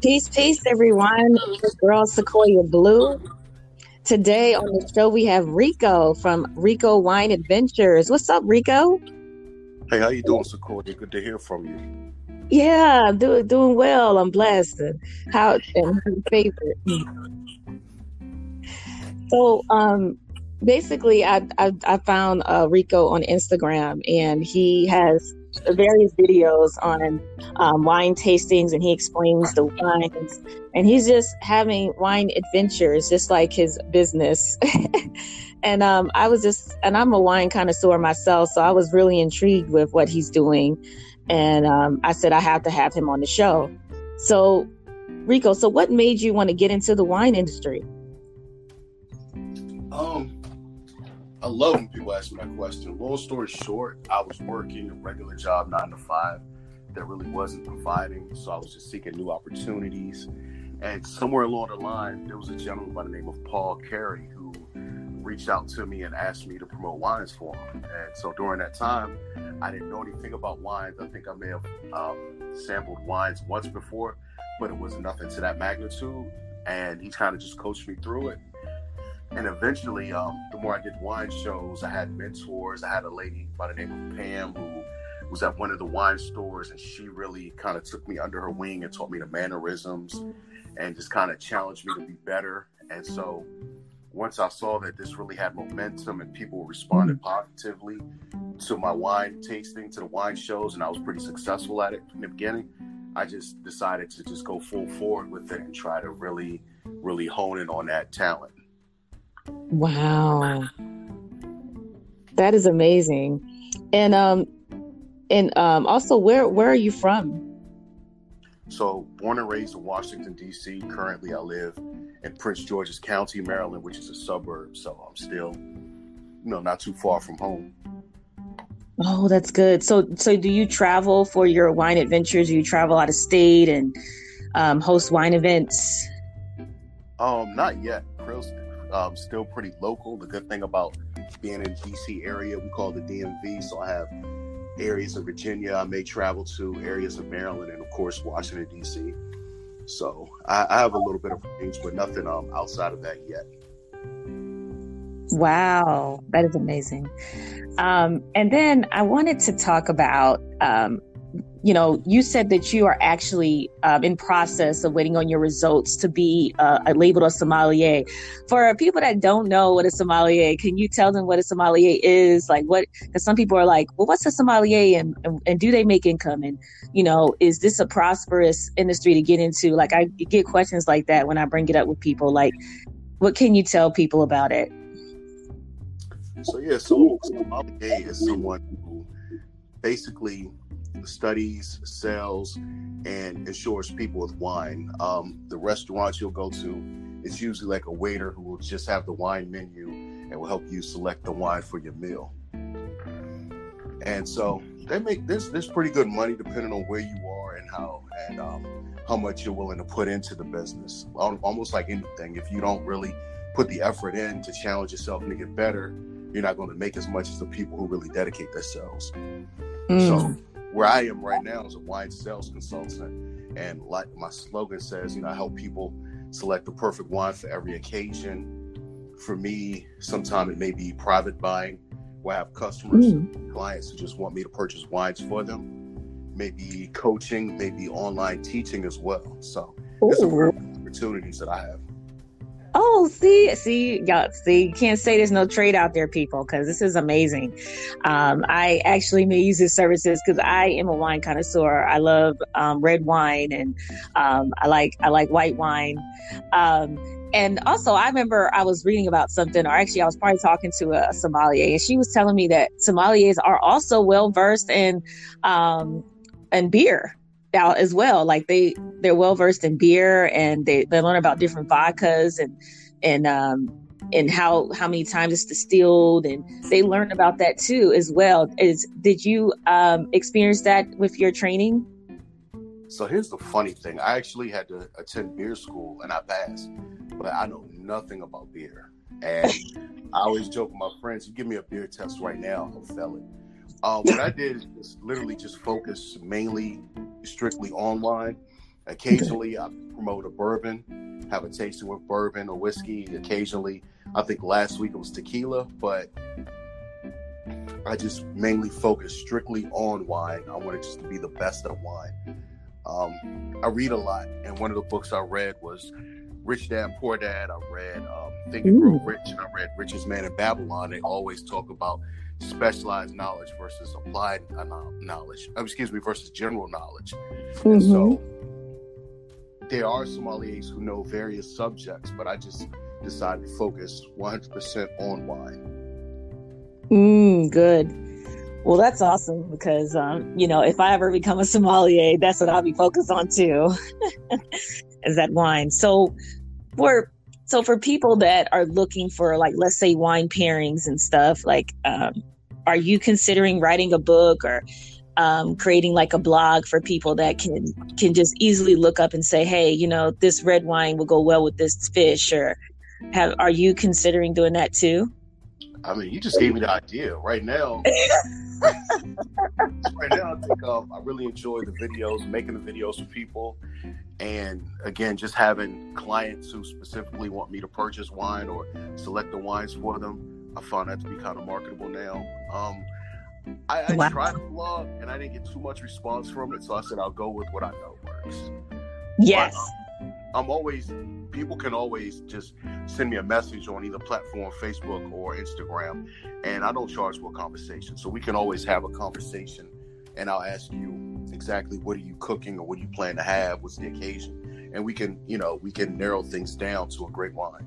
Peace, peace, everyone. Girl Sequoia Blue. Today on the show we have Rico from Rico Wine Adventures. What's up, Rico? Hey, how you doing, Sequoia? Good to hear from you. Yeah, doing doing well. I'm blessed. How favorite? So, um, basically, I I, I found uh, Rico on Instagram, and he has various videos on um, wine tastings and he explains the wines. And he's just having wine adventures just like his business. And um, i was just and i'm a wine connoisseur myself so i was really intrigued with what he's doing. And um, i said i have to have him on the show. So rico so what made you want to get into the wine industry? Um I love when people ask me that question. Long story short, I was working a regular job, nine to five, that really wasn't providing. So I was just seeking new opportunities. And somewhere along the line, there was a gentleman by the name of Paul Carey who reached out to me and asked me to promote wines for him. And so during that time, I didn't know anything about wines. I think I may have um, sampled wines once before, but it was nothing to that magnitude. And he kind of just coached me through it and eventually, um, the more I did wine shows, I had mentors. I had a lady by the name of Pam who was at one of the wine stores, and she really kind of took me under her wing and taught me the mannerisms and just kind of challenged me to be better. And so, once I saw that this really had momentum and people responded positively to my wine tasting, to the wine shows, and I was pretty successful at it from the beginning, I just decided to just go full forward with it and try to really, really hone in on that talent. Wow. That is amazing. And um and um also where where are you from? So born and raised in Washington D.C. Currently, I live in Prince George's County, Maryland, which is a suburb. So I'm still, you know, not too far from home. Oh, that's good. So so do you travel for your wine adventures? Do you travel out of state and um, host wine events? Um, not yet um, still pretty local. The good thing about being in DC area, we call the DMV. So I have areas of Virginia I may travel to, areas of Maryland, and of course Washington DC. So I, I have a little bit of range, but nothing um, outside of that yet. Wow, that is amazing. Um, and then I wanted to talk about um, you know, you said that you are actually um, in process of waiting on your results to be uh, labeled a sommelier. For people that don't know what a sommelier, can you tell them what a sommelier is? Like, what? Because some people are like, well, what's a sommelier, and, and, and do they make income? And you know, is this a prosperous industry to get into? Like, I get questions like that when I bring it up with people. Like, what can you tell people about it? So yeah, so sommelier is someone who basically studies, sells, and insures people with wine. Um, the restaurants you'll go to, it's usually like a waiter who will just have the wine menu and will help you select the wine for your meal. And so they make this this pretty good money depending on where you are and how and um, how much you're willing to put into the business. Almost like anything, if you don't really put the effort in to challenge yourself and to get better, you're not going to make as much as the people who really dedicate themselves. Mm. So where I am right now is a wine sales consultant. And like my slogan says, you know, I help people select the perfect wine for every occasion. For me, sometimes it may be private buying where I have customers, mm. clients who just want me to purchase wines for them. Maybe coaching, maybe online teaching as well. So there's some opportunities that I have. Oh, see, see, y'all, see, can't say there's no trade out there, people, because this is amazing. Um, I actually may use his services because I am a wine connoisseur. I love um, red wine and um, I like I like white wine. Um, and also, I remember I was reading about something, or actually, I was probably talking to a sommelier, and she was telling me that sommeliers are also well versed in um, in beer out as well. Like they they're well versed in beer and they, they learn about different vodkas and and um and how how many times it's distilled and they learn about that too as well. Is did you um experience that with your training? So here's the funny thing. I actually had to attend beer school and I passed, but I know nothing about beer. And I always joke with my friends, you give me a beer test right now, I'll fail it. Uh, what I did is literally just focus mainly, strictly online. Occasionally, I promote a bourbon, have a tasting with bourbon or whiskey. Occasionally, I think last week it was tequila, but I just mainly focus strictly on wine. I want it just to be the best of wine. Um, I read a lot, and one of the books I read was Rich Dad Poor Dad. I read um, Think and Grow Rich, and I read Richest Man in Babylon. They always talk about specialized knowledge versus applied uh, knowledge. Uh, excuse me, versus general knowledge. Mm-hmm. And so there are sommeliers who know various subjects, but I just decided to focus 100% on wine. Mm, good. Well, that's awesome because, um, you know, if I ever become a sommelier, that's what I'll be focused on too, is that wine. So, for so for people that are looking for, like, let's say wine pairings and stuff, like, um, are you considering writing a book or um, creating like a blog for people that can can just easily look up and say, hey, you know, this red wine will go well with this fish, or have are you considering doing that too? I mean, you just gave me the idea. Right now, right now, I think um, I really enjoy the videos, making the videos for people, and again, just having clients who specifically want me to purchase wine or select the wines for them. I found that to be kind of marketable now. Um, I, I wow. tried a blog and I didn't get too much response from it, so I said I'll go with what I know works. Yes. But, um, I'm always people can always just send me a message on either platform, Facebook or Instagram, and I don't charge for a conversation. So we can always have a conversation, and I'll ask you exactly what are you cooking or what do you plan to have, what's the occasion, and we can, you know, we can narrow things down to a great wine.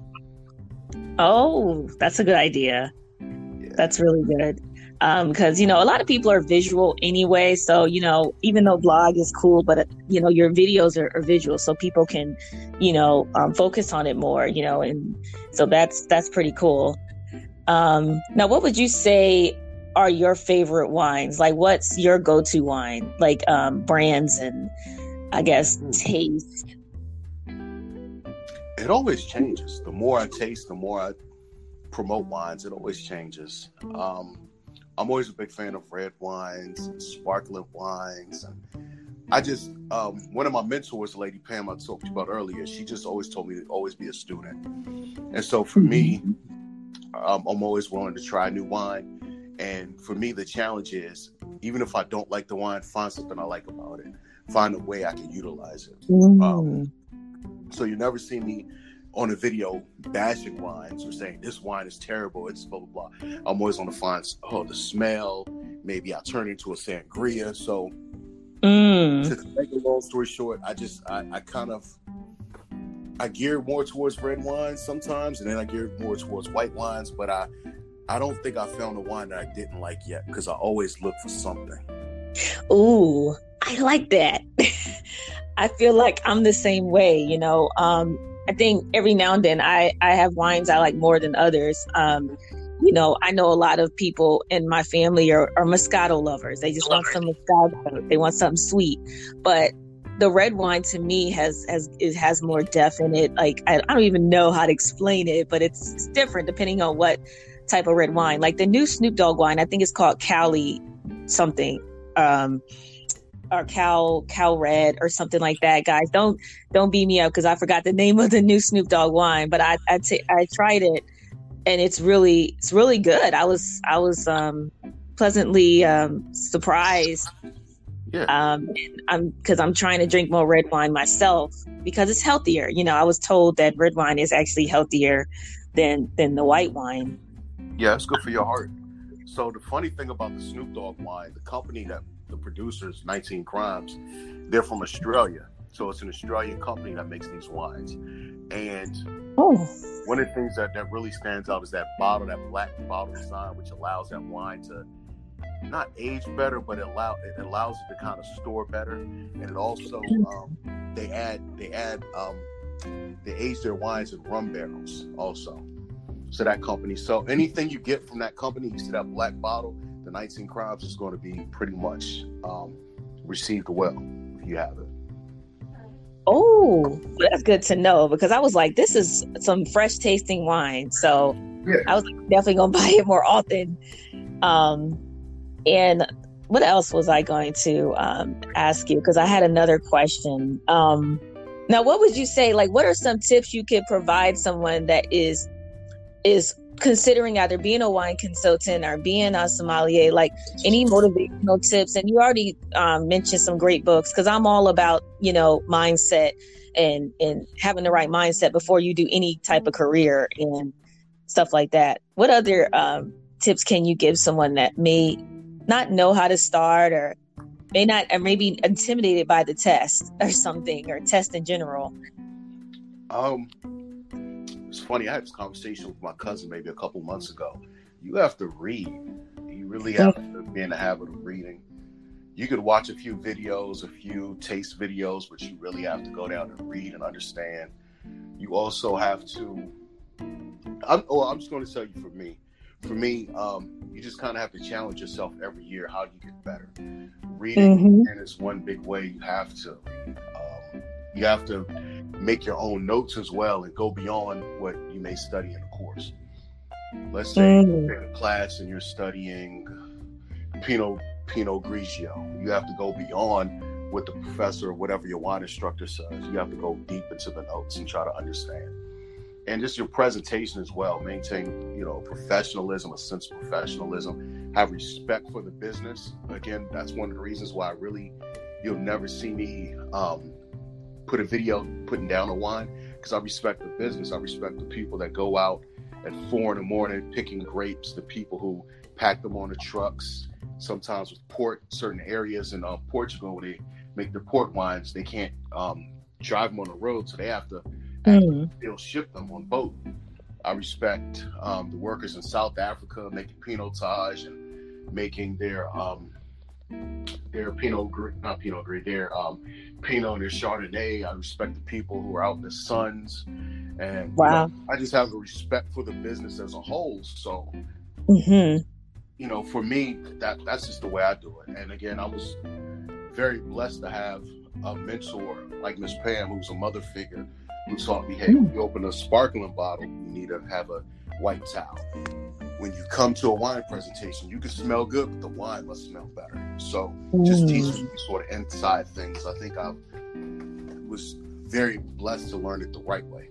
Oh, that's a good idea. Yeah. That's really good because um, you know a lot of people are visual anyway so you know even though blog is cool but you know your videos are, are visual so people can you know um, focus on it more you know and so that's that's pretty cool. Um, now what would you say are your favorite wines? Like what's your go-to wine? Like um, brands and i guess hmm. taste. It always changes. The more i taste the more i promote wines it always changes. Um, I'm always a big fan of red wines and sparkling wines. I just um, one of my mentors, Lady Pam, I talked about earlier. She just always told me to always be a student, and so for me, um, I'm always willing to try new wine. And for me, the challenge is even if I don't like the wine, find something I like about it. Find a way I can utilize it. Mm. Um, so you never see me on a video bashing wines or saying this wine is terrible, it's blah blah blah. I'm always on the find oh the smell. Maybe I'll turn into a sangria. So mm. to make a long story short, I just I, I kind of I gear more towards red wines sometimes, and then I gear more towards white wines. But I I don't think I found a wine that I didn't like yet because I always look for something. Ooh, I like that. I feel like I'm the same way, you know. Um, I think every now and then I, I have wines I like more than others. Um, you know, I know a lot of people in my family are, are Moscato lovers. They just want some Moscato. They want something sweet. But the red wine to me has has it has more depth in it. Like I, I don't even know how to explain it, but it's, it's different depending on what type of red wine. Like the new Snoop Dogg wine, I think it's called Cali something. Um, or Cal Cal Red or something like that, guys. Don't don't beat me up because I forgot the name of the new Snoop Dogg wine, but I I, t- I tried it and it's really it's really good. I was I was um pleasantly um surprised. Yeah. Um, I'm because I'm trying to drink more red wine myself because it's healthier. You know, I was told that red wine is actually healthier than than the white wine. Yeah, it's good for your heart. So the funny thing about the Snoop Dogg wine, the company that the producers, 19 Crimes, they're from Australia. So it's an Australian company that makes these wines. And oh. one of the things that, that really stands out is that bottle, that black bottle design, which allows that wine to not age better, but it allow it allows it to kind of store better. And it also um, they add they add um, they age their wines in rum barrels also. So that company. So anything you get from that company, you see that black bottle, the 19 Crimes is going to be pretty much um, received well if you have it. Oh, that's good to know because I was like, this is some fresh tasting wine. So yeah. I was definitely gonna buy it more often. Um, and what else was I going to um, ask you? Because I had another question. Um, now, what would you say? Like, what are some tips you could provide someone that is is considering either being a wine consultant or being a sommelier? Like, any motivational tips? And you already um, mentioned some great books because I'm all about you know mindset and and having the right mindset before you do any type of career and stuff like that. What other um, tips can you give someone that may not know how to start or may not or maybe intimidated by the test or something or test in general um it's funny i had this conversation with my cousin maybe a couple months ago you have to read you really have to be in the habit of reading you could watch a few videos a few taste videos but you really have to go down and read and understand you also have to i'm, oh, I'm just going to tell you for me for me, um, you just kind of have to challenge yourself every year. How do you get better? Reading mm-hmm. and it's one big way you have to. Um, you have to make your own notes as well and go beyond what you may study in a course. Let's say mm-hmm. you're in a class and you're studying Pinot Pinot Grigio. You have to go beyond what the professor or whatever your wine instructor says. You have to go deep into the notes and try to understand and just your presentation as well. Maintain, you know, professionalism, a sense of professionalism. Have respect for the business. Again, that's one of the reasons why I really you'll never see me um, put a video putting down a wine because I respect the business. I respect the people that go out at four in the morning picking grapes. The people who pack them on the trucks. Sometimes with port, certain areas in uh, Portugal, where they make their port wines. They can't um, drive them on the road, so they have to mm. they'll ship them on boat. I respect um, the workers in South Africa making pinotage and making their um, their Pinot Grig, not Pinot Gris, their um, Pinot and their Chardonnay. I respect the people who are out in the suns, and wow. you know, I just have a respect for the business as a whole. So, mm-hmm. you know, for me, that that's just the way I do it. And again, I was very blessed to have a mentor like Miss Pam, who's a mother figure who taught me, hey, when you open a sparkling bottle, you need to have a white towel. When you come to a wine presentation, you can smell good, but the wine must smell better. So just mm. teaching me sort of inside things. I think I was very blessed to learn it the right way.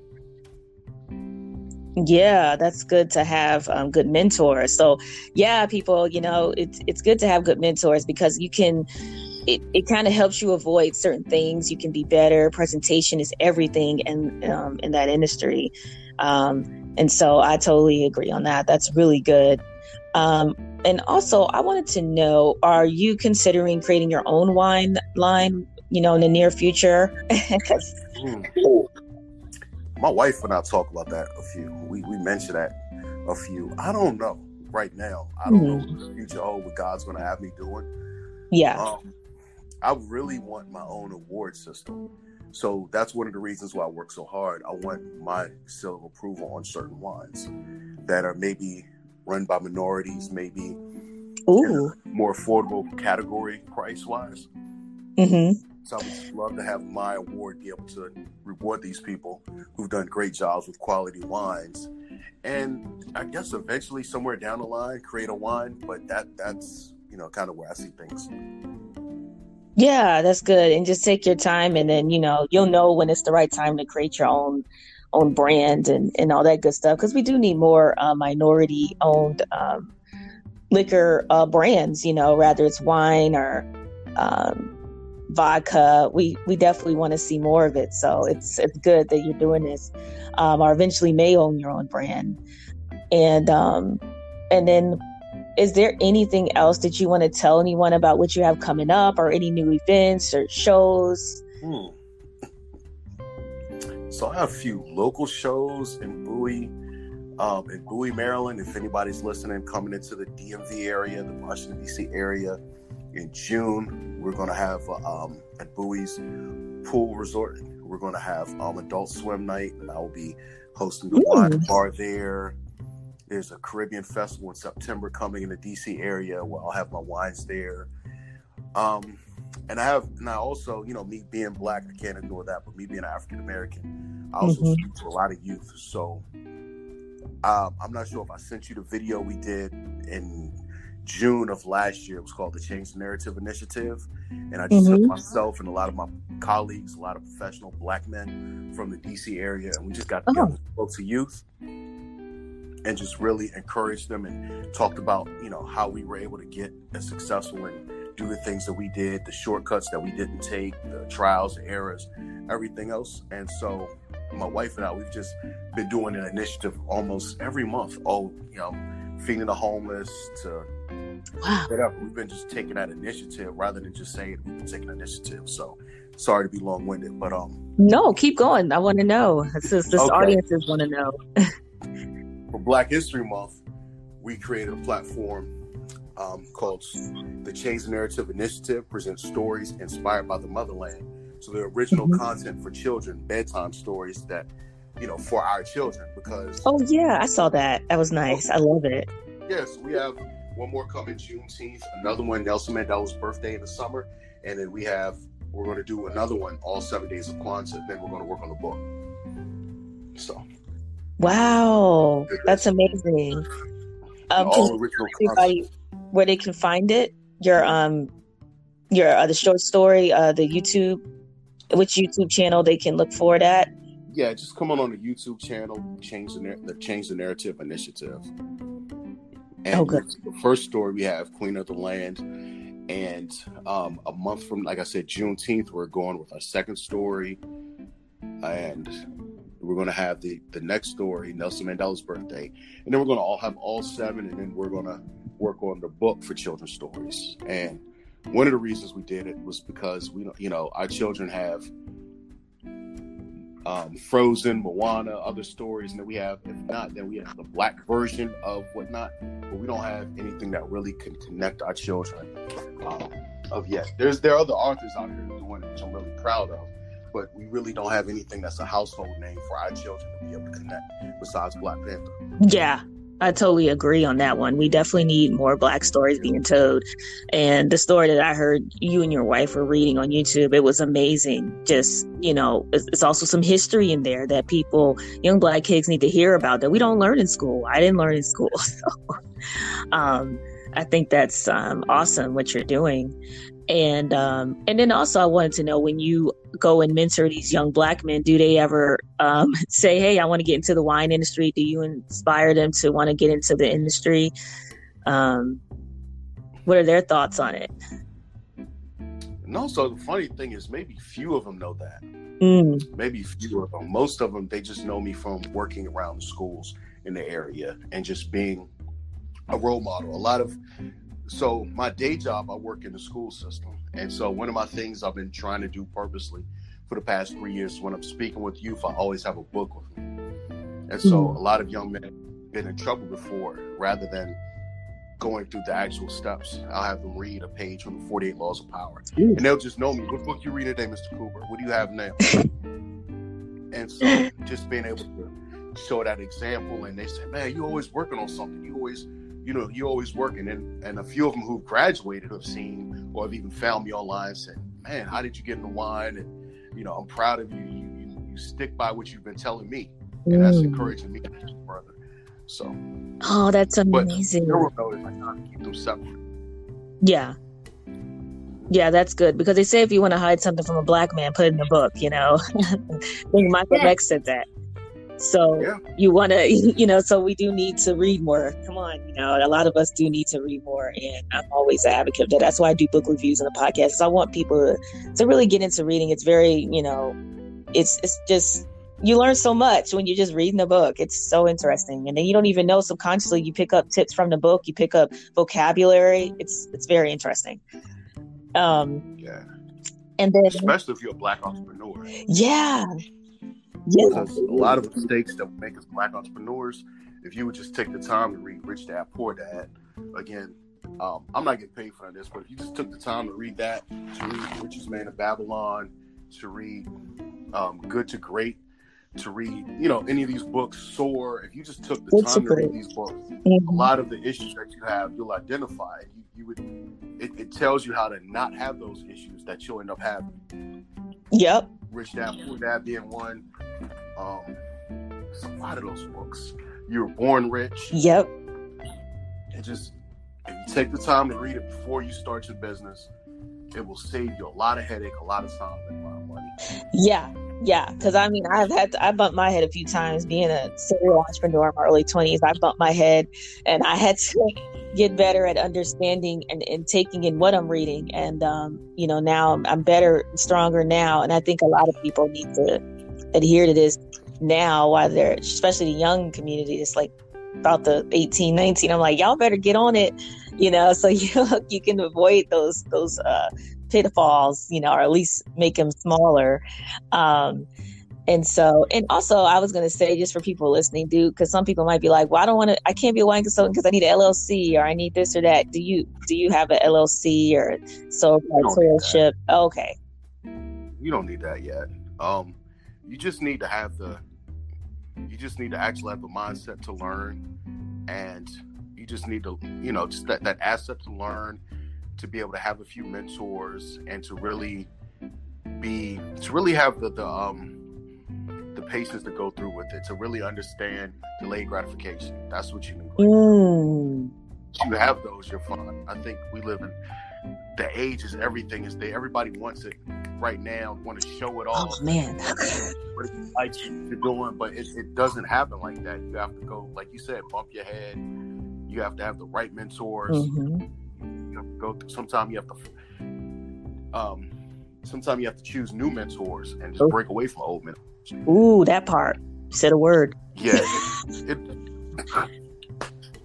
Yeah, that's good to have um, good mentors. So, yeah, people, you know, it's it's good to have good mentors because you can it, it kind of helps you avoid certain things. You can be better. Presentation is everything in um, in that industry, um, and so I totally agree on that. That's really good. Um, and also, I wanted to know: Are you considering creating your own wine line? You know, in the near future? mm. My wife and I talk about that a few. We we mentioned that a few. I don't know right now. I don't mm-hmm. know what the future oh what God's going to have me doing. Yeah. Um, I really want my own award system. So that's one of the reasons why I work so hard. I want my seal of approval on certain wines that are maybe run by minorities, maybe more affordable category price wise. Mm-hmm. So I would love to have my award be able to reward these people who've done great jobs with quality wines. And I guess eventually somewhere down the line create a wine, but that that's you know kind of where I see things. Yeah, that's good. And just take your time and then, you know, you'll know when it's the right time to create your own own brand and, and all that good stuff. Because we do need more uh, minority owned um, liquor uh, brands, you know, rather it's wine or um, vodka. We we definitely want to see more of it. So it's it's good that you're doing this. Um, or eventually may own your own brand. And um, and then is there anything else that you want to tell anyone about what you have coming up or any new events or shows? Hmm. So I have a few local shows in Bowie, um, in Bowie, Maryland. If anybody's listening, coming into the DMV area, the Washington D.C. area, in June, we're going to have um, at Bowie's Pool Resort. We're going to have um, adult swim night, and I will be hosting the wine bar there. There's a Caribbean festival in September coming in the DC area where I'll have my wines there. Um, and I have, and I also, you know, me being black, I can't ignore that, but me being African American, I also mm-hmm. speak to a lot of youth. So um, I'm not sure if I sent you the video we did in June of last year. It was called the Change the Narrative Initiative. And I just mm-hmm. took myself and a lot of my colleagues, a lot of professional black men from the DC area, and we just got together, oh. spoke to youth, and just really encouraged them and talked about, you know, how we were able to get as successful and do the things that we did, the shortcuts that we didn't take, the trials, the errors, everything else. And so my wife and I, we've just been doing an initiative almost every month. Oh, you know, feeding the homeless to wow. whatever. We've been just taking that initiative rather than just saying we've been taking initiative. So sorry to be long winded, but um No, keep going. I want to know. This is this okay. audiences want to know. Black History Month, we created a platform um, called the Change Narrative Initiative presents stories inspired by the motherland. So the original mm-hmm. content for children, bedtime stories that, you know, for our children because Oh yeah, I saw that. That was nice. I love it. Yes, we have one more coming Juneteenth, another one Nelson Mandela's birthday in the summer, and then we have we're going to do another one all seven days of Kwanzaa. Then we're going to work on the book. So, wow, that's amazing. Um, all original everybody where they can find it? Your um, your uh, the short story, uh, the YouTube, which YouTube channel they can look for that. Yeah, just come on on the YouTube channel, change the, the change the narrative initiative. And oh, good. the first story we have Queen of the Land. And um, a month from, like I said, Juneteenth, we're going with our second story. And we're going to have the, the next story, Nelson Mandela's birthday. And then we're going to all have all seven. And then we're going to work on the book for children's stories. And one of the reasons we did it was because we, you know, our children have um, Frozen, Moana, other stories, and then we have, if not, then we have the black version of whatnot, but we don't have anything that really can connect our children um, of yet. There's there are other authors out here doing it, which I'm really proud of, but we really don't have anything that's a household name for our children to be able to connect besides Black Panther. Yeah, I totally agree on that one. We definitely need more black stories being told. And the story that I heard you and your wife were reading on YouTube, it was amazing. Just, you know, it's, also some history in there that people, young black kids need to hear about that we don't learn in school. I didn't learn in school. So, um, I think that's um, awesome what you're doing and um, and then also I wanted to know when you go and mentor these young black men, do they ever um, say, "Hey, I want to get into the wine industry"? Do you inspire them to want to get into the industry? Um, what are their thoughts on it? And also, the funny thing is, maybe few of them know that. Mm. Maybe few of them. Most of them, they just know me from working around the schools in the area and just being a role model. A lot of so my day job, I work in the school system, and so one of my things I've been trying to do purposely for the past three years, when I'm speaking with youth, I always have a book with me, and so mm-hmm. a lot of young men have been in trouble before, rather than going through the actual steps. I'll have them read a page from the 48 Laws of Power, and they'll just know me. What book you read today, Mr. Cooper? What do you have now? and so just being able to show that example, and they say, "Man, you always working on something. You always." You know, you're always working. And, and a few of them who've graduated have seen or have even found me online and said, man, how did you get into wine? And, you know, I'm proud of you. You, you, you stick by what you've been telling me. And mm. that's encouraging me further. So. Oh, that's amazing. keep them separate. Yeah. Yeah, that's good because they say if you want to hide something from a black man, put it in a book. You know, I think Michael yeah. X said that. So yeah. you want to, you know, so we do need to read more. Come on, you know, a lot of us do need to read more, and I'm always an advocate of that. That's why I do book reviews on the podcast because I want people to, to really get into reading. It's very, you know, it's it's just you learn so much when you're just reading a book. It's so interesting, and then you don't even know subconsciously. You pick up tips from the book. You pick up vocabulary. It's it's very interesting. Um, yeah. And then, especially if you're a black entrepreneur. Yeah, yeah. Because a lot of mistakes that make us black entrepreneurs, if you would just take the time to read Rich Dad Poor Dad, again, um, I'm not getting paid for this, but if you just took the time to read that, to read Richest Man of Babylon, to read um, Good to Great, to read, you know, any of these books, Soar, if you just took the time to read these books, mm-hmm. a lot of the issues that you have, you'll identify. You, you would, it, it tells you how to not have those issues that you'll end up having. Yep. Rich Dad Poor Dad being one. Um, a lot of those books. You were born rich. Yep. And just if you Take the time to read it before you start your business. It will save you a lot of headache, a lot of time, and a lot of money. Yeah, yeah. Because I mean, I've had to, I bumped my head a few times being a serial entrepreneur in my early twenties. I bumped my head, and I had to get better at understanding and, and taking in what I'm reading. And um, you know, now I'm, I'm better, stronger now, and I think a lot of people need to adhere to this now while they're especially the young community it's like about the 18 19 i'm like y'all better get on it you know? So you you can avoid those those uh pitfalls you know or at least make them smaller. Um and so and also i was going to say just for people listening dude because some people might be like well i don't want to i can't be a wine consultant because i need an llc or i need this or that. Do you do you have an llc or so okay. You don't need that yet. Um you just need to have the you just need to actually have the mindset to learn and you just need to you know just that, that asset to learn to be able to have a few mentors and to really be to really have the, the um the patience to go through with it to really understand delayed gratification. That's what you need mm. you have those you're fine. I think we live in the age is everything is there everybody wants it right now want to show it all. Oh man, what likes you're doing, but it, it doesn't happen like that. You have to go, like you said, bump your head. You have to have the right mentors. Mm-hmm. You have to go through. Sometimes you have to. Um, sometimes you have to choose new mentors and just oh. break away from old mentors. Ooh, that part. said a word. Yeah. it, it,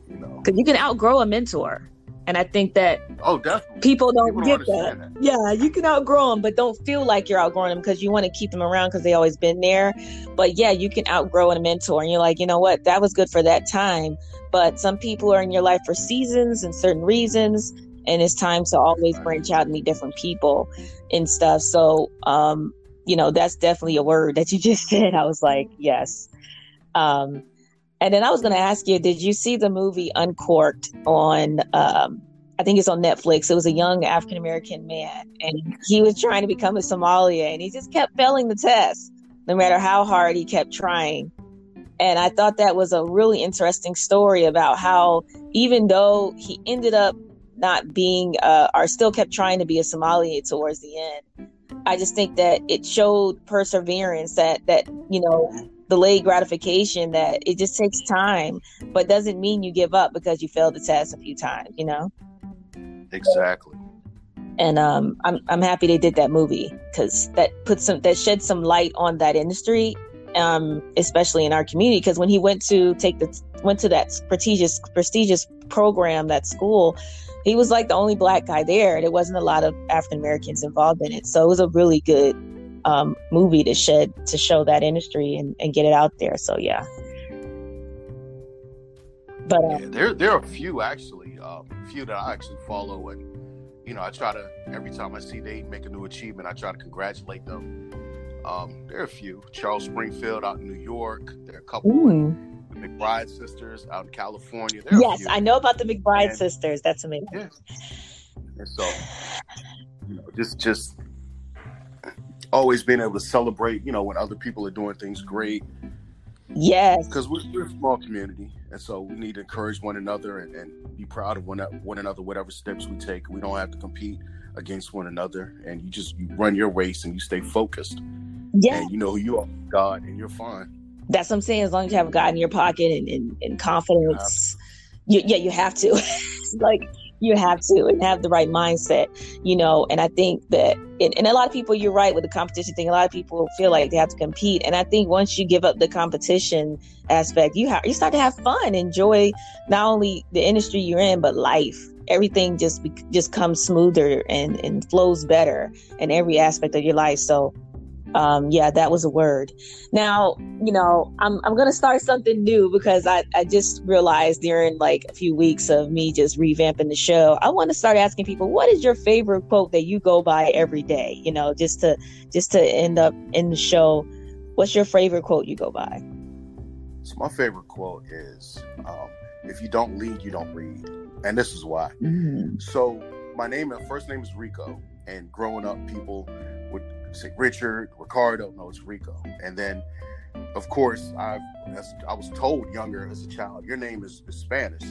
you know, because you can outgrow a mentor. And I think that oh, definitely. people don't people get don't that. that. Yeah, you can outgrow them, but don't feel like you're outgrowing them because you want to keep them around because they always been there. But yeah, you can outgrow a mentor, and you're like, you know what, that was good for that time. But some people are in your life for seasons and certain reasons, and it's time to always branch out and meet different people and stuff. So, um, you know, that's definitely a word that you just said. I was like, yes. Um, and then I was going to ask you, did you see the movie Uncorked on? Um, I think it's on Netflix. It was a young African American man, and he was trying to become a sommelier, and he just kept failing the test, no matter how hard he kept trying. And I thought that was a really interesting story about how, even though he ended up not being, uh, or still kept trying to be a sommelier towards the end, I just think that it showed perseverance that that you know delayed gratification that it just takes time, but doesn't mean you give up because you failed the test a few times, you know? Exactly. And um, I'm I'm happy they did that movie because that puts some that shed some light on that industry, um, especially in our community. Because when he went to take the went to that prestigious prestigious program, that school, he was like the only black guy there. There wasn't a lot of African Americans involved in it, so it was a really good um, movie to shed to show that industry and, and get it out there. So yeah. But uh, yeah, there there are a few actually, um, few that I actually follow, and you know I try to every time I see they make a new achievement, I try to congratulate them. Um, there are a few. Charles Springfield out in New York. There are a couple. Mm. The McBride sisters out in California. yes, I know about the McBride and, sisters. That's amazing. Yeah. And so, you know, just just always being able to celebrate, you know, when other people are doing things great. Yes. Because we're, we're, a small community. And so we need to encourage one another and, and be proud of one, one another, whatever steps we take. We don't have to compete against one another. And you just you run your race and you stay focused. Yeah. And you know who you are, God, and you're fine. That's what I'm saying. As long as you have God in your pocket and, and, and confidence, you, yeah, you have to. like, you have to and have the right mindset, you know. And I think that, and a lot of people, you're right with the competition thing. A lot of people feel like they have to compete, and I think once you give up the competition aspect, you have you start to have fun, enjoy not only the industry you're in, but life. Everything just just comes smoother and and flows better in every aspect of your life. So um, yeah, that was a word. Now, you know, I'm, I'm going to start something new because I, I just realized during like a few weeks of me just revamping the show, I want to start asking people, what is your favorite quote that you go by every day? You know, just to, just to end up in the show. What's your favorite quote you go by? So my favorite quote is, um, if you don't lead, you don't read. And this is why. Mm-hmm. So my name, my first name is Rico. And growing up, people Richard, Ricardo. No, it's Rico. And then, of course, I I was told younger as a child, your name is, is Spanish.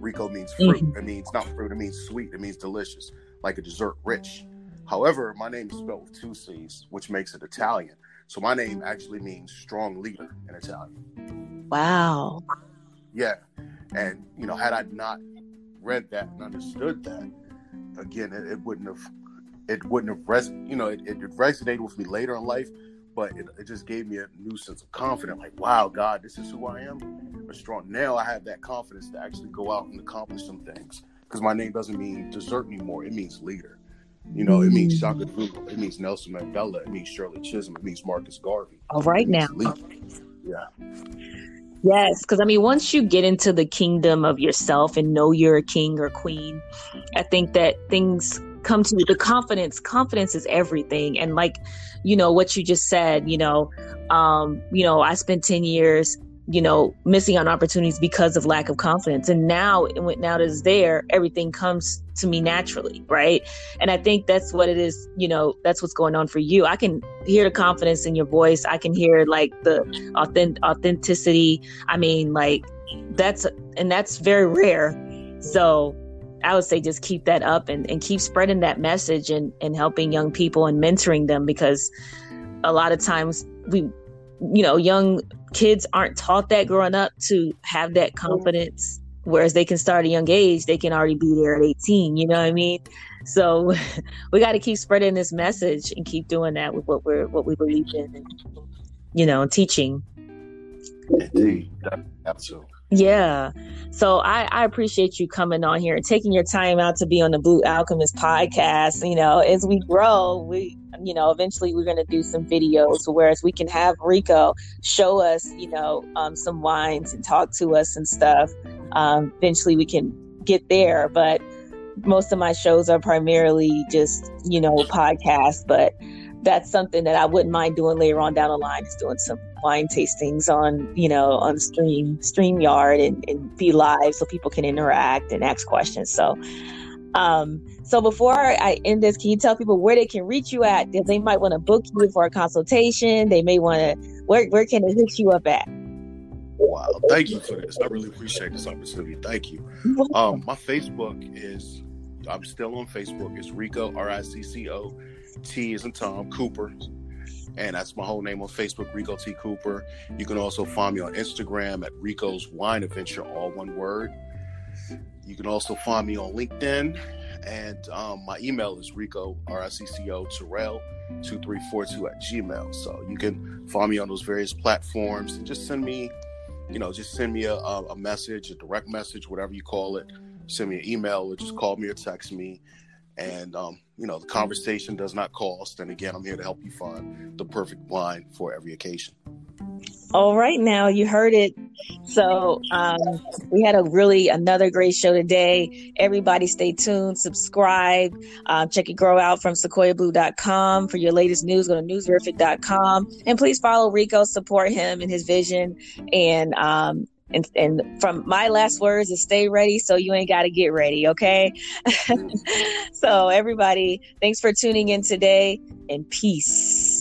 Rico means fruit. Mm-hmm. It means not fruit. It means sweet. It means delicious, like a dessert, rich. However, my name is spelled with two C's, which makes it Italian. So my name actually means strong leader in Italian. Wow. Yeah. And, you know, had I not read that and understood that, again, it, it wouldn't have, it wouldn't have, res- you know, it, it resonated with me later in life, but it, it just gave me a new sense of confidence. Like, wow, God, this is who I am. I'm strong. Now I have that confidence to actually go out and accomplish some things because my name doesn't mean dessert anymore. It means leader. You know, it means Shaka mm. Zulu. It means Nelson Mandela. It means Shirley Chisholm. It means Marcus Garvey. All right now. Yeah. Yes, because I mean, once you get into the kingdom of yourself and know you're a king or queen, I think that things come to. The confidence, confidence is everything. And like, you know, what you just said, you know, um, you know, I spent 10 years you know, missing on opportunities because of lack of confidence. And now, now that it's there, everything comes to me naturally, right? And I think that's what it is. You know, that's what's going on for you. I can hear the confidence in your voice. I can hear like the authentic authenticity. I mean, like that's and that's very rare. So I would say just keep that up and, and keep spreading that message and, and helping young people and mentoring them because a lot of times we you know, young kids aren't taught that growing up to have that confidence. Whereas they can start at a young age, they can already be there at 18. You know what I mean? So we got to keep spreading this message and keep doing that with what we're what we believe in, and, you know, teaching. Indeed, absolutely. Yeah. So I, I appreciate you coming on here and taking your time out to be on the Blue Alchemist podcast. You know, as we grow, we, you know, eventually we're going to do some videos whereas we can have Rico show us, you know, um, some wines and talk to us and stuff. Um, eventually we can get there, but most of my shows are primarily just, you know, podcasts, but that's something that I wouldn't mind doing later on down the line is doing some wine tastings on, you know, on stream, StreamYard and, and be live so people can interact and ask questions. So, um, so before I end this, can you tell people where they can reach you at? They might want to book you for a consultation. They may want to, where, where can they hit you up at? Wow. Thank you for this. I really appreciate this opportunity. Thank you. Um, my Facebook is, I'm still on Facebook. It's Rico, R I C C O T is in Tom Cooper. And that's my whole name on Facebook, Rico T. Cooper. You can also find me on Instagram at Rico's Wine Adventure, all one word. You can also find me on LinkedIn. And um, my email is Rico, R I C C O, Terrell, 2342 at Gmail. So you can find me on those various platforms and just send me, you know, just send me a, a message, a direct message, whatever you call it. Send me an email or just call me or text me and um, you know the conversation does not cost. And again i'm here to help you find the perfect wine for every occasion. All right now you heard it. So um, we had a really another great show today. Everybody stay tuned subscribe uh, check your grow out from sequoiablue.com for your latest news. Go to newsverific.com and please follow rico support him and his vision. And um, and and from my last words is stay ready so you ain't got to get ready okay? So everybody thanks for tuning in today and peace